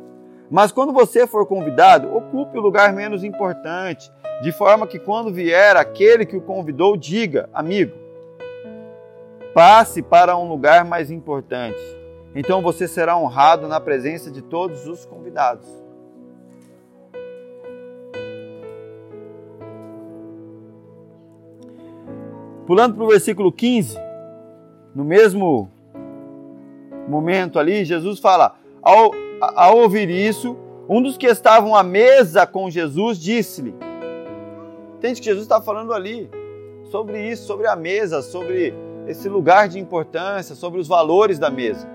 Mas quando você for convidado, ocupe o lugar menos importante, de forma que quando vier aquele que o convidou, diga: Amigo, passe para um lugar mais importante. Então você será honrado na presença de todos os convidados. Pulando para o versículo 15, no mesmo momento ali, Jesus fala: ao, ao ouvir isso, um dos que estavam à mesa com Jesus disse-lhe: Entende que Jesus está falando ali sobre isso, sobre a mesa, sobre esse lugar de importância, sobre os valores da mesa.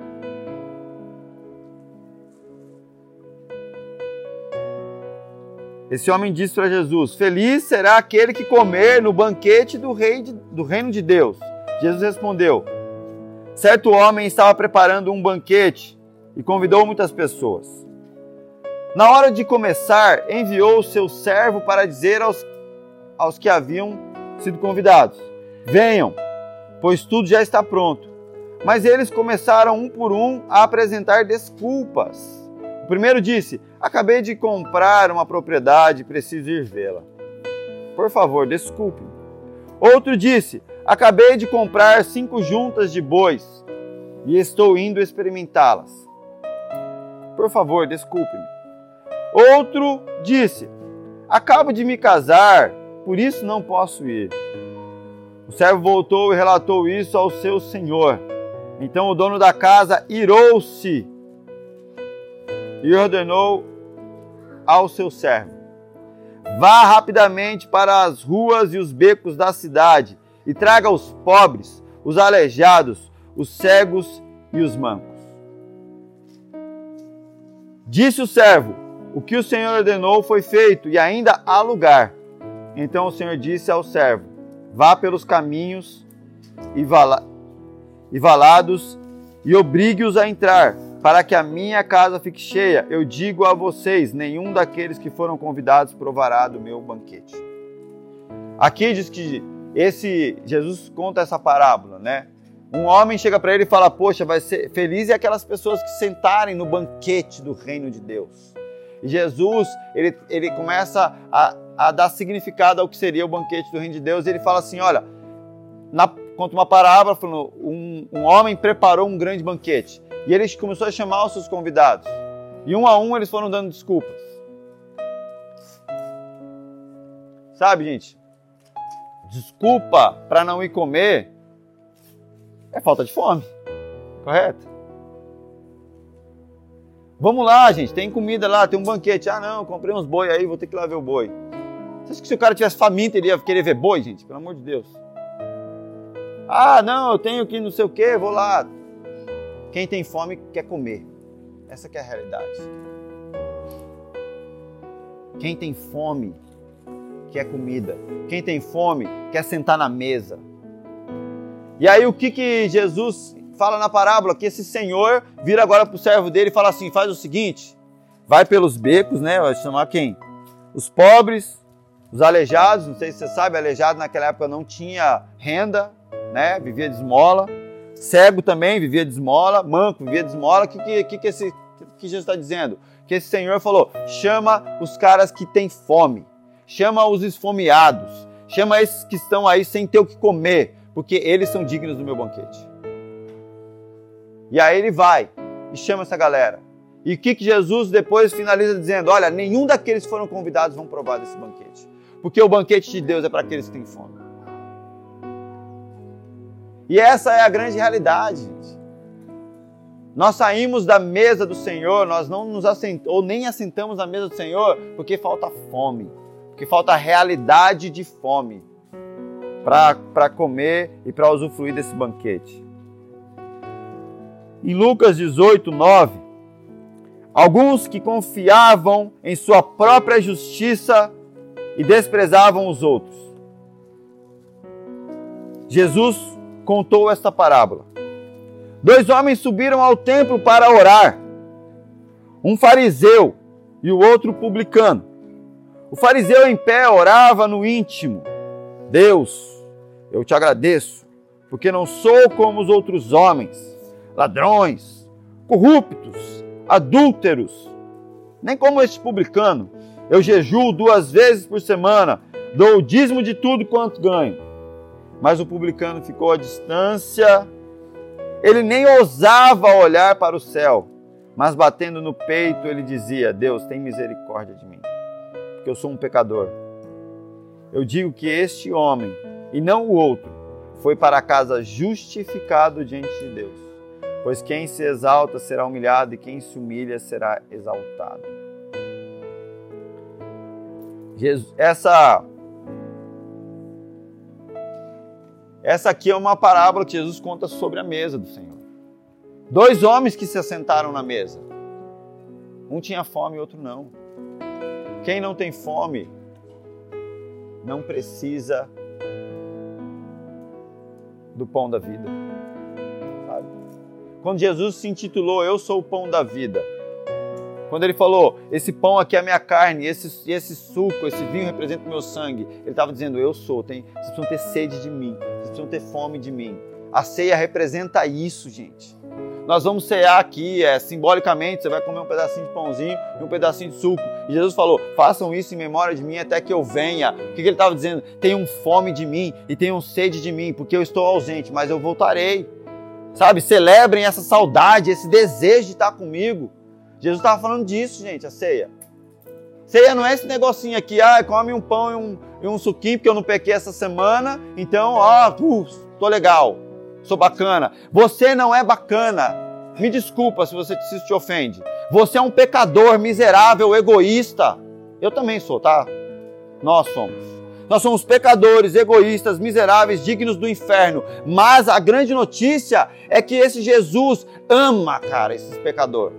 Esse homem disse para Jesus: Feliz será aquele que comer no banquete do, rei de, do reino de Deus. Jesus respondeu: Certo homem estava preparando um banquete e convidou muitas pessoas. Na hora de começar, enviou o seu servo para dizer aos aos que haviam sido convidados: Venham, pois tudo já está pronto. Mas eles começaram um por um a apresentar desculpas. O primeiro disse: Acabei de comprar uma propriedade preciso ir vê-la. Por favor, desculpe. Outro disse: Acabei de comprar cinco juntas de bois e estou indo experimentá-las. Por favor, desculpe-me. Outro disse: Acabo de me casar por isso não posso ir. O servo voltou e relatou isso ao seu senhor. Então o dono da casa irou-se e ordenou ao seu servo: Vá rapidamente para as ruas e os becos da cidade e traga os pobres, os aleijados, os cegos e os mancos. Disse o servo: O que o Senhor ordenou foi feito e ainda há lugar. Então o Senhor disse ao servo: Vá pelos caminhos e, vala, e valados e obrigue-os a entrar, para que a minha casa fique cheia. Eu digo a vocês: nenhum daqueles que foram convidados provará do meu banquete. Aqui diz que esse Jesus conta essa parábola, né? Um homem chega para ele e fala: Poxa, vai ser feliz e aquelas pessoas que sentarem no banquete do reino de Deus. Jesus, ele, ele começa a, a dar significado ao que seria o banquete do reino de Deus. E ele fala assim: Olha, na, conta uma parábola falando: um, um homem preparou um grande banquete. E ele começou a chamar os seus convidados. E um a um eles foram dando desculpas. Sabe, gente? Desculpa para não ir comer é falta de fome. Correto? Vamos lá, gente, tem comida lá, tem um banquete. Ah, não, comprei uns boi aí, vou ter que ir lá ver o boi. Você acha que se o cara tivesse faminto, ele ia querer ver boi, gente? Pelo amor de Deus. Ah, não, eu tenho que não sei o que, vou lá. Quem tem fome quer comer. Essa é a realidade. Quem tem fome quer comida. Quem tem fome quer sentar na mesa. E aí o que, que Jesus fala na parábola? Que esse senhor vira agora para o servo dele e fala assim: faz o seguinte, vai pelos becos, né? Vai chamar quem? Os pobres, os aleijados. Não sei se você sabe, aleijado naquela época não tinha renda, né? Vivia de esmola. Cego também vivia de esmola. Manco vivia de esmola. O que, que, que, esse, que Jesus está dizendo? Que esse senhor falou: chama os caras que têm fome, chama os esfomeados, chama esses que estão aí sem ter o que comer porque eles são dignos do meu banquete. E aí ele vai e chama essa galera. E o que, que Jesus depois finaliza dizendo? Olha, nenhum daqueles que foram convidados vão provar desse banquete. Porque o banquete de Deus é para aqueles que têm fome. E essa é a grande realidade, gente. Nós saímos da mesa do Senhor, nós não nos assentamos, ou nem assentamos na mesa do Senhor, porque falta fome, porque falta realidade de fome para comer e para usufruir desse banquete. Em Lucas 18, 9, alguns que confiavam em sua própria justiça e desprezavam os outros. Jesus contou esta parábola. Dois homens subiram ao templo para orar, um fariseu e o outro publicano. O fariseu em pé orava no íntimo Deus, eu te agradeço, porque não sou como os outros homens, ladrões, corruptos, adúlteros, nem como este publicano. Eu jejuo duas vezes por semana, dou o dízimo de tudo quanto ganho. Mas o publicano ficou à distância, ele nem ousava olhar para o céu, mas batendo no peito ele dizia: Deus, tem misericórdia de mim, porque eu sou um pecador. Eu digo que este homem, e não o outro, foi para casa justificado diante de Deus. Pois quem se exalta será humilhado, e quem se humilha será exaltado. Jesus, essa Essa aqui é uma parábola que Jesus conta sobre a mesa do Senhor. Dois homens que se assentaram na mesa. Um tinha fome e outro não. Quem não tem fome não precisa do pão da vida. Quando Jesus se intitulou Eu sou o pão da vida, quando ele falou, esse pão aqui é a minha carne, esse, esse suco, esse vinho representa o meu sangue, ele estava dizendo, eu sou, tem, vocês precisam ter sede de mim, vocês precisam ter fome de mim. A ceia representa isso, gente. Nós vamos cear aqui, é, simbolicamente, você vai comer um pedacinho de pãozinho e um pedacinho de suco. E Jesus falou: façam isso em memória de mim até que eu venha. O que, que ele estava dizendo? Tenham fome de mim e tenham sede de mim, porque eu estou ausente, mas eu voltarei. Sabe? Celebrem essa saudade, esse desejo de estar comigo. Jesus estava falando disso, gente, a ceia. Ceia não é esse negocinho aqui, ah, come um pão e um, e um suquinho, porque eu não pequei essa semana, então, ó, uh, tô legal sou bacana. Você não é bacana. Me desculpa se você se te ofende. Você é um pecador, miserável, egoísta. Eu também sou, tá? Nós somos. Nós somos pecadores, egoístas, miseráveis, dignos do inferno. Mas a grande notícia é que esse Jesus ama, cara, esses pecadores.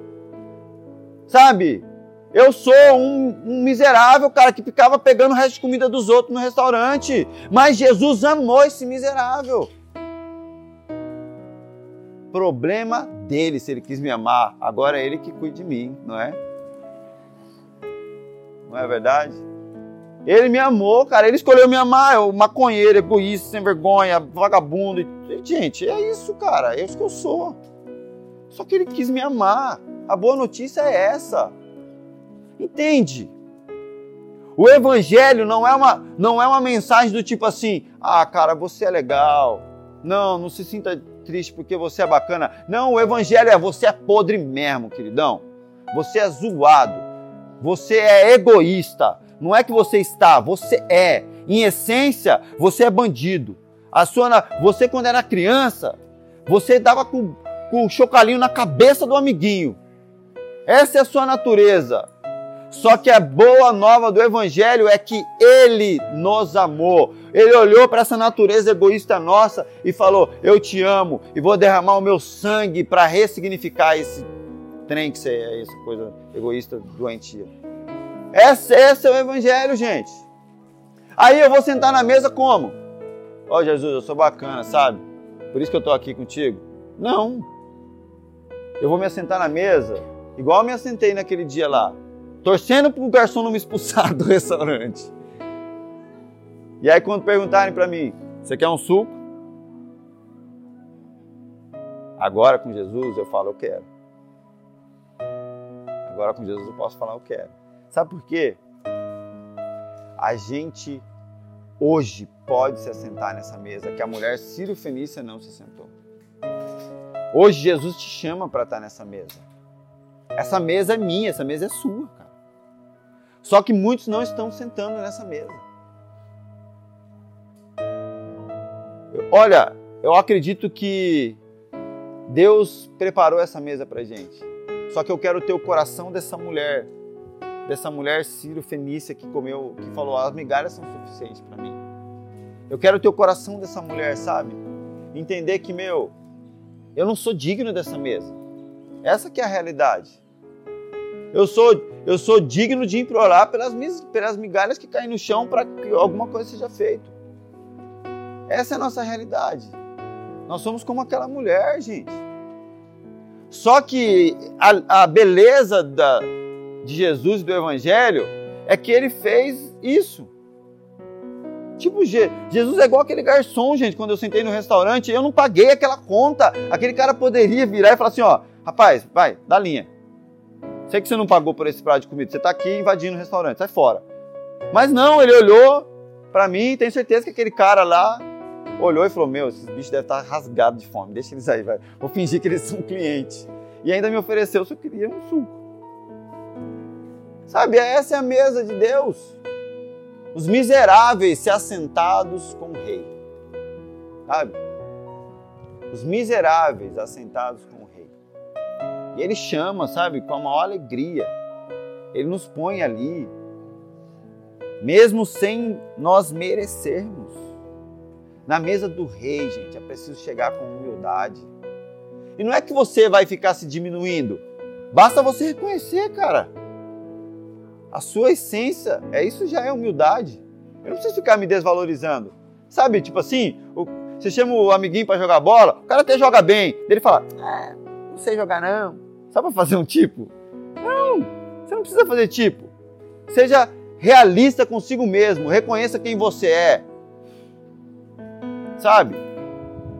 Sabe? Eu sou um, um, miserável, cara, que ficava pegando o resto de comida dos outros no restaurante. Mas Jesus amou esse miserável. Problema dele se ele quis me amar. Agora é ele que cuida de mim, não é? Não é verdade? Ele me amou, cara. Ele escolheu me amar. Eu, maconheiro, egoísta, sem vergonha, vagabundo. Gente, é isso, cara. É isso que eu sou. Só que ele quis me amar. A boa notícia é essa. Entende? O evangelho não é uma, não é uma mensagem do tipo assim: ah, cara, você é legal. Não, não se sinta triste porque você é bacana. Não, o evangelho é você é podre mesmo, queridão. Você é zoado. Você é egoísta. Não é que você está, você é. Em essência, você é bandido. A sua, você, quando era criança, você dava com, com o chocalinho na cabeça do amiguinho. Essa é a sua natureza. Só que a boa nova do Evangelho é que Ele nos amou. Ele olhou para essa natureza egoísta nossa e falou: Eu te amo e vou derramar o meu sangue para ressignificar esse trem que é essa coisa egoísta doentia. Esse, esse é o Evangelho, gente. Aí eu vou sentar na mesa como? Ó oh, Jesus, eu sou bacana, sabe? Por isso que eu estou aqui contigo. Não. Eu vou me assentar na mesa, igual eu me assentei naquele dia lá, torcendo para o garçom não me expulsar do restaurante. E aí quando perguntarem para mim, você quer um suco? Agora com Jesus eu falo, eu quero. Agora com Jesus eu posso falar, eu quero. Sabe por quê? A gente hoje pode se assentar nessa mesa que a mulher Ciro Fenícia não se sentou. Hoje Jesus te chama para estar nessa mesa. Essa mesa é minha, essa mesa é sua, cara. Só que muitos não estão sentando nessa mesa. Olha, eu acredito que Deus preparou essa mesa para gente. Só que eu quero ter o coração dessa mulher dessa mulher Ciro Fenícia que comeu, que falou: as migalhas são suficientes para mim. Eu quero ter o coração dessa mulher, sabe? Entender que, meu, eu não sou digno dessa mesa. Essa que é a realidade. Eu sou, eu sou digno de implorar pelas, pelas migalhas que caem no chão para que alguma coisa seja feita. Essa é a nossa realidade. Nós somos como aquela mulher, gente. Só que a, a beleza da, de Jesus do Evangelho é que ele fez isso. Tipo, Jesus é igual aquele garçom, gente, quando eu sentei no restaurante, eu não paguei aquela conta. Aquele cara poderia virar e falar assim, ó, rapaz, vai, dá linha. Sei que você não pagou por esse prato de comida, você está aqui invadindo o restaurante, sai fora. Mas não, ele olhou para mim, tenho certeza que aquele cara lá olhou e falou, meu, esses bichos devem estar rasgados de fome, deixa eles aí, vai. Vou fingir que eles são clientes. E ainda me ofereceu se eu queria um suco. Sabe, essa é a mesa de Deus. Os miseráveis se assentados com o rei. Sabe? Os miseráveis assentados com o rei. E ele chama, sabe, com a maior alegria. Ele nos põe ali, mesmo sem nós merecermos. Na mesa do rei, gente, é preciso chegar com humildade. E não é que você vai ficar se diminuindo. Basta você reconhecer, cara. A sua essência, é isso já é humildade. Eu não preciso ficar me desvalorizando. Sabe, tipo assim, o, você chama o amiguinho para jogar bola, o cara até joga bem. Ele fala, ah, não sei jogar não. Só para fazer um tipo? Não, você não precisa fazer tipo. Seja realista consigo mesmo, reconheça quem você é. Sabe?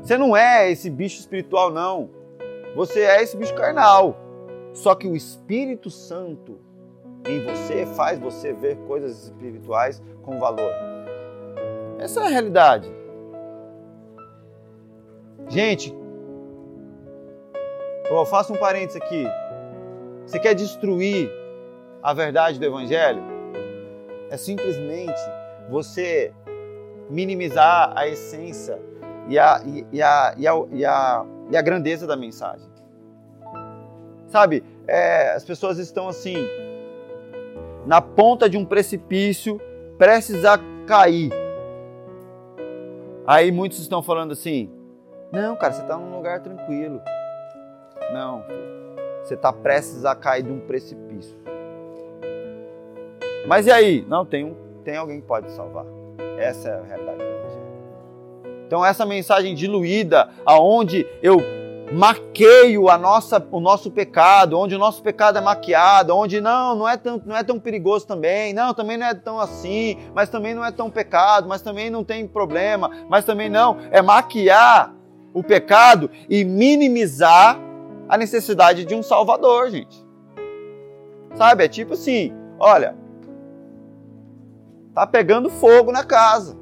Você não é esse bicho espiritual, não. Você é esse bicho carnal. Só que o Espírito Santo em você faz você ver coisas espirituais com valor. Essa é a realidade. Gente, eu faço um parênteses aqui. Você quer destruir a verdade do Evangelho? É simplesmente você minimizar a essência e a, e a, e a, e a, e a grandeza da mensagem. Sabe, é, as pessoas estão assim, na ponta de um precipício, prestes a cair. Aí muitos estão falando assim: não, cara, você está num lugar tranquilo. Não, você está prestes a cair de um precipício. Mas e aí? Não, tem, um, tem alguém que pode salvar. Essa é a realidade. Então, essa mensagem diluída, aonde eu maqueio a nossa, o nosso pecado, onde o nosso pecado é maquiado, onde não, não é, tão, não é tão perigoso também, não, também não é tão assim, mas também não é tão pecado, mas também não tem problema, mas também não, é maquiar o pecado e minimizar a necessidade de um salvador, gente. Sabe, é tipo assim, olha, tá pegando fogo na casa.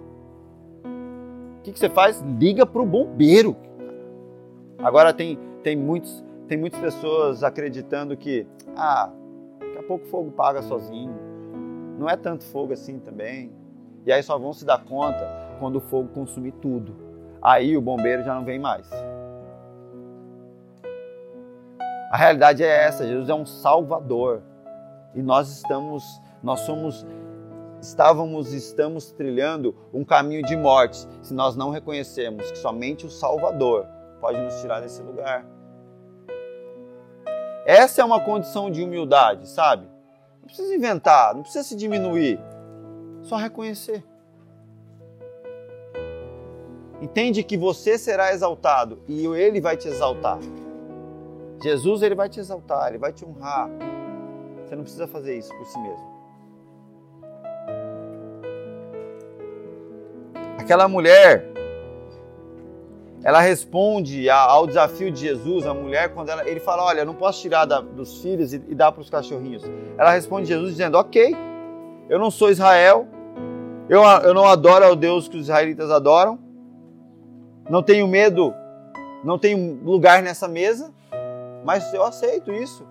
O que, que você faz? Liga para o bombeiro. Agora tem, tem, muitos, tem muitas pessoas acreditando que, ah, daqui a pouco o fogo paga sozinho. Não é tanto fogo assim também. E aí só vão se dar conta quando o fogo consumir tudo. Aí o bombeiro já não vem mais. A realidade é essa, Jesus é um salvador. E nós estamos, nós somos estávamos estamos trilhando um caminho de morte se nós não reconhecemos que somente o Salvador pode nos tirar desse lugar. Essa é uma condição de humildade, sabe? Não precisa inventar, não precisa se diminuir, só reconhecer. Entende que você será exaltado e ele vai te exaltar. Jesus ele vai te exaltar, ele vai te honrar. Você não precisa fazer isso por si mesmo. Aquela mulher, ela responde ao desafio de Jesus, a mulher, quando ela, ele fala: Olha, não posso tirar da, dos filhos e, e dar para os cachorrinhos. Ela responde Jesus dizendo: Ok, eu não sou Israel, eu, eu não adoro ao Deus que os israelitas adoram, não tenho medo, não tenho lugar nessa mesa, mas eu aceito isso.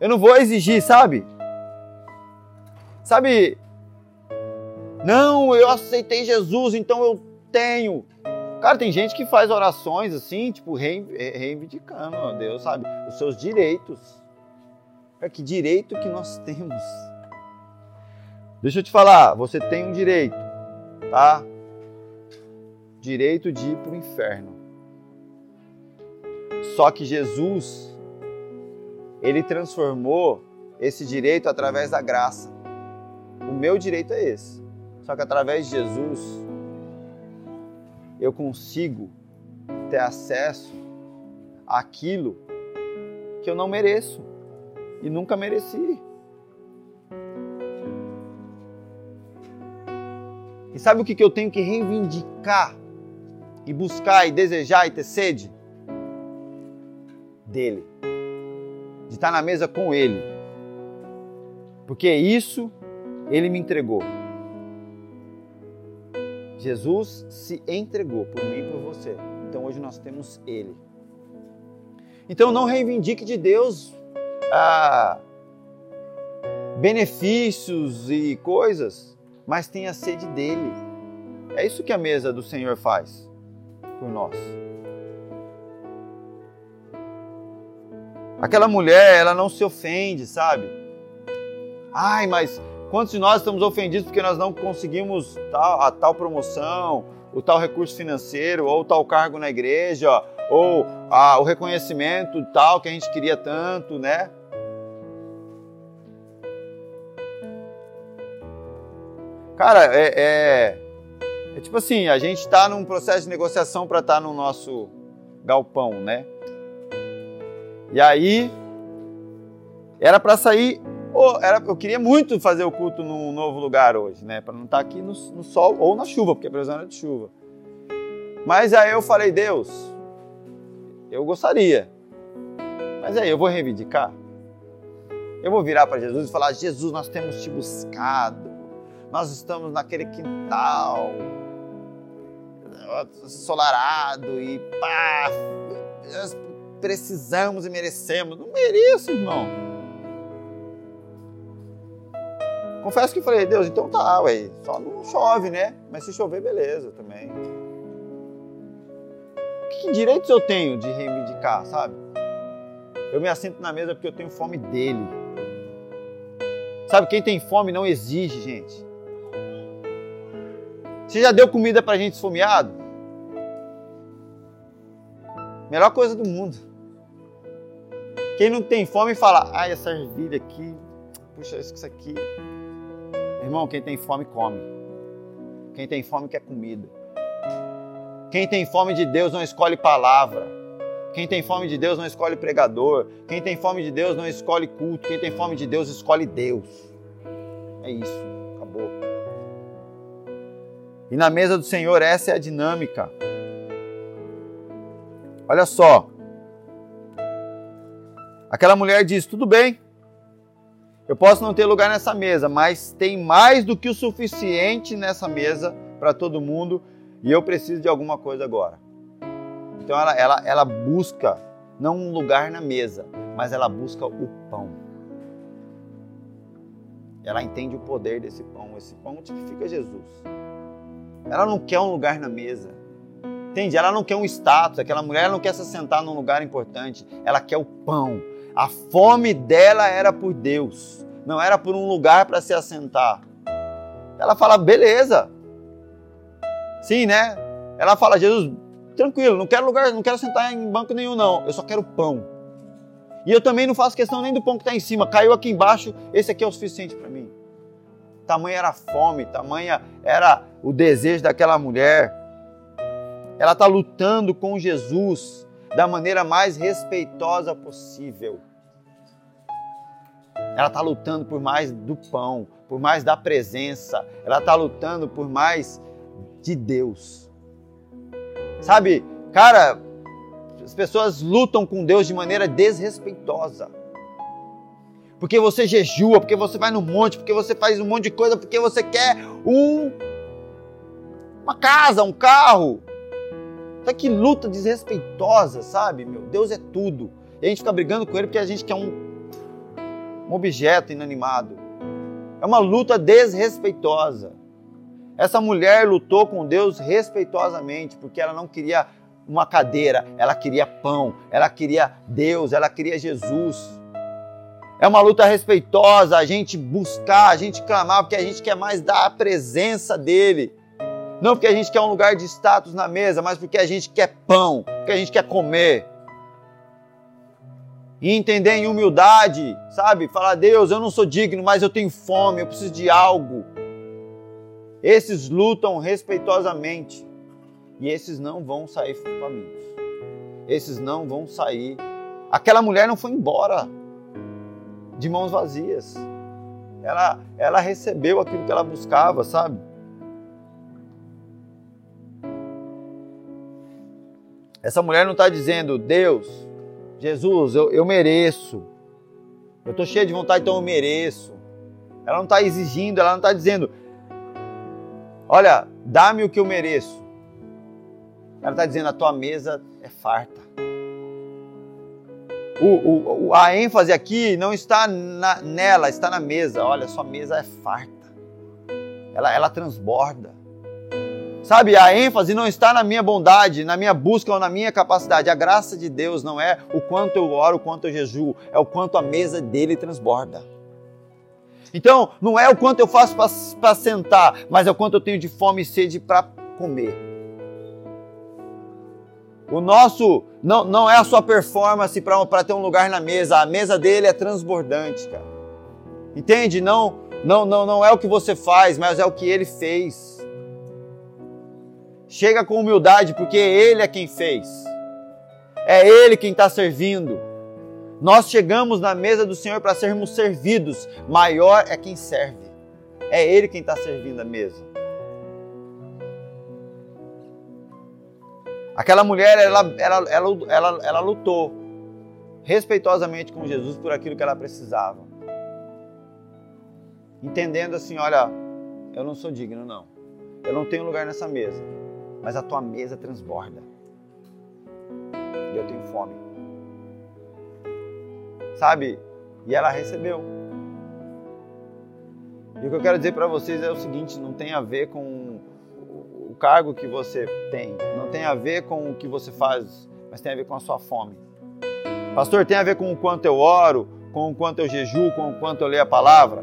Eu não vou exigir, sabe? Sabe, não, eu aceitei Jesus, então eu tenho. Cara, tem gente que faz orações assim, tipo, reivindicando, ó, Deus, sabe, os seus direitos. Cara, que direito que nós temos. Deixa eu te falar, você tem um direito, tá? Direito de ir para o inferno. Só que Jesus, ele transformou esse direito através da graça. O meu direito é esse. Só que através de Jesus eu consigo ter acesso àquilo que eu não mereço e nunca mereci. E sabe o que eu tenho que reivindicar e buscar e desejar e ter sede? Dele. De estar na mesa com Ele. Porque isso Ele me entregou. Jesus se entregou por mim e por você. Então hoje nós temos Ele. Então não reivindique de Deus ah, benefícios e coisas, mas tenha sede dele. É isso que a mesa do Senhor faz por nós. Aquela mulher, ela não se ofende, sabe? Ai, mas Quantos de nós estamos ofendidos porque nós não conseguimos tal, a tal promoção, o tal recurso financeiro, ou tal cargo na igreja, ou a, o reconhecimento tal que a gente queria tanto, né? Cara, é, é, é tipo assim, a gente está num processo de negociação para estar tá no nosso galpão, né? E aí era para sair era, eu queria muito fazer o culto num novo lugar hoje, né? Para não estar tá aqui no, no, sol ou na chuva, porque a previsão era de chuva. Mas aí eu falei, Deus, eu gostaria. Mas aí eu vou reivindicar. Eu vou virar para Jesus e falar: Jesus, nós temos te buscado. Nós estamos naquele quintal ensolarado e pá, precisamos e merecemos. Não mereço, irmão. Confesso que falei, Deus, então tá, ué, só não chove, né? Mas se chover, beleza também. Que direitos eu tenho de reivindicar, sabe? Eu me assento na mesa porque eu tenho fome dele. Sabe, quem tem fome não exige, gente. Você já deu comida pra gente esfomeado? Melhor coisa do mundo. Quem não tem fome fala, ai, essa ervilha aqui, puxa, isso aqui. Irmão, quem tem fome, come. Quem tem fome quer comida. Quem tem fome de Deus não escolhe palavra. Quem tem fome de Deus não escolhe pregador. Quem tem fome de Deus não escolhe culto. Quem tem fome de Deus escolhe Deus. É isso. Acabou. E na mesa do Senhor, essa é a dinâmica. Olha só. Aquela mulher diz: tudo bem, eu posso não ter lugar nessa mesa, mas tem mais do que o suficiente nessa mesa para todo mundo e eu preciso de alguma coisa agora. Então ela, ela, ela busca não um lugar na mesa, mas ela busca o pão. Ela entende o poder desse pão. Esse pão tipifica Jesus. Ela não quer um lugar na mesa. Entende? Ela não quer um status. Aquela mulher não quer se sentar num lugar importante. Ela quer o pão. A fome dela era por Deus, não era por um lugar para se assentar. Ela fala, beleza. Sim, né? Ela fala, Jesus, tranquilo, não quero lugar, não quero sentar em banco nenhum, não. Eu só quero pão. E eu também não faço questão nem do pão que está em cima. Caiu aqui embaixo, esse aqui é o suficiente para mim. Tamanha era a fome, tamanha era o desejo daquela mulher. Ela está lutando com Jesus da maneira mais respeitosa possível. Ela está lutando por mais do pão, por mais da presença. Ela está lutando por mais de Deus. Sabe, cara, as pessoas lutam com Deus de maneira desrespeitosa. Porque você jejua, porque você vai no monte, porque você faz um monte de coisa, porque você quer um uma casa, um carro. Só que luta desrespeitosa, sabe? Meu Deus é tudo. E a gente fica brigando com ele porque a gente quer um um objeto inanimado. É uma luta desrespeitosa. Essa mulher lutou com Deus respeitosamente, porque ela não queria uma cadeira, ela queria pão, ela queria Deus, ela queria Jesus. É uma luta respeitosa a gente buscar, a gente clamar, porque a gente quer mais dar a presença dele. Não porque a gente quer um lugar de status na mesa, mas porque a gente quer pão, porque a gente quer comer e entender em humildade, sabe? Falar, Deus, eu não sou digno, mas eu tenho fome, eu preciso de algo. Esses lutam respeitosamente e esses não vão sair famintos. Esses não vão sair. Aquela mulher não foi embora de mãos vazias. Ela, ela recebeu aquilo que ela buscava, sabe? Essa mulher não está dizendo, Deus, Jesus, eu, eu mereço. Eu estou cheio de vontade, então eu mereço. Ela não está exigindo, ela não está dizendo, olha, dá-me o que eu mereço. Ela está dizendo, a tua mesa é farta. O, o, a ênfase aqui não está na, nela, está na mesa. Olha, sua mesa é farta. Ela, ela transborda. Sabe, a ênfase não está na minha bondade, na minha busca ou na minha capacidade. A graça de Deus não é o quanto eu oro, o quanto eu jejuo, é o quanto a mesa dele transborda. Então, não é o quanto eu faço para sentar, mas é o quanto eu tenho de fome e sede para comer. O nosso não, não é a sua performance para ter um lugar na mesa, a mesa dele é transbordante, cara. Entende? Não, não, não, não é o que você faz, mas é o que ele fez. Chega com humildade, porque Ele é quem fez. É Ele quem está servindo. Nós chegamos na mesa do Senhor para sermos servidos. Maior é quem serve. É Ele quem está servindo a mesa. Aquela mulher, ela, ela, ela, ela, ela lutou respeitosamente com Jesus por aquilo que ela precisava. Entendendo assim: olha, eu não sou digno, não. Eu não tenho lugar nessa mesa mas a tua mesa transborda. E eu tenho fome. Sabe? E ela recebeu. E o que eu quero dizer para vocês é o seguinte: não tem a ver com o cargo que você tem, não tem a ver com o que você faz, mas tem a ver com a sua fome. Pastor, tem a ver com o quanto eu oro, com o quanto eu jejuo, com o quanto eu leio a palavra?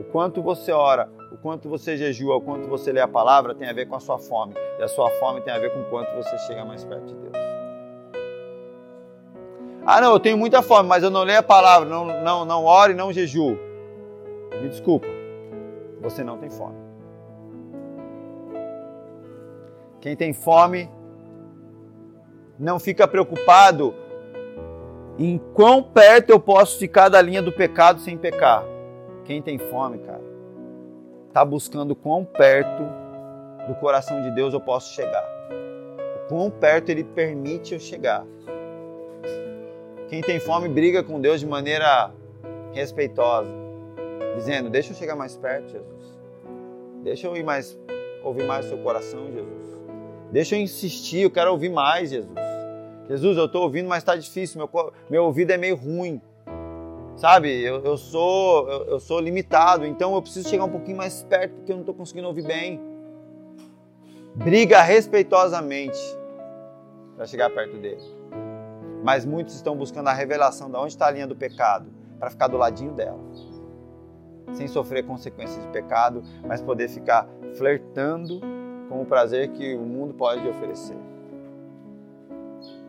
O quanto você ora, o quanto você jejua, o quanto você lê a palavra tem a ver com a sua fome. E a sua fome tem a ver com o quanto você chega mais perto de Deus. Ah, não, eu tenho muita fome, mas eu não leio a palavra, não, não, não oro e não jejuo. Me desculpa, você não tem fome. Quem tem fome não fica preocupado em quão perto eu posso ficar da linha do pecado sem pecar. Quem tem fome, cara, tá buscando quão perto do coração de Deus eu posso chegar. Quão perto ele permite eu chegar. Quem tem fome briga com Deus de maneira respeitosa, dizendo: Deixa eu chegar mais perto, Jesus. Deixa eu ir mais, ouvir mais o seu coração, Jesus. Deixa eu insistir, eu quero ouvir mais, Jesus. Jesus, eu estou ouvindo, mas está difícil, meu, meu ouvido é meio ruim. Sabe, eu, eu sou, eu, eu sou limitado, então eu preciso chegar um pouquinho mais perto porque eu não estou conseguindo ouvir bem. Briga respeitosamente para chegar perto dele mas muitos estão buscando a revelação de onde está a linha do pecado para ficar do ladinho dela, sem sofrer consequências de pecado, mas poder ficar flertando com o prazer que o mundo pode oferecer.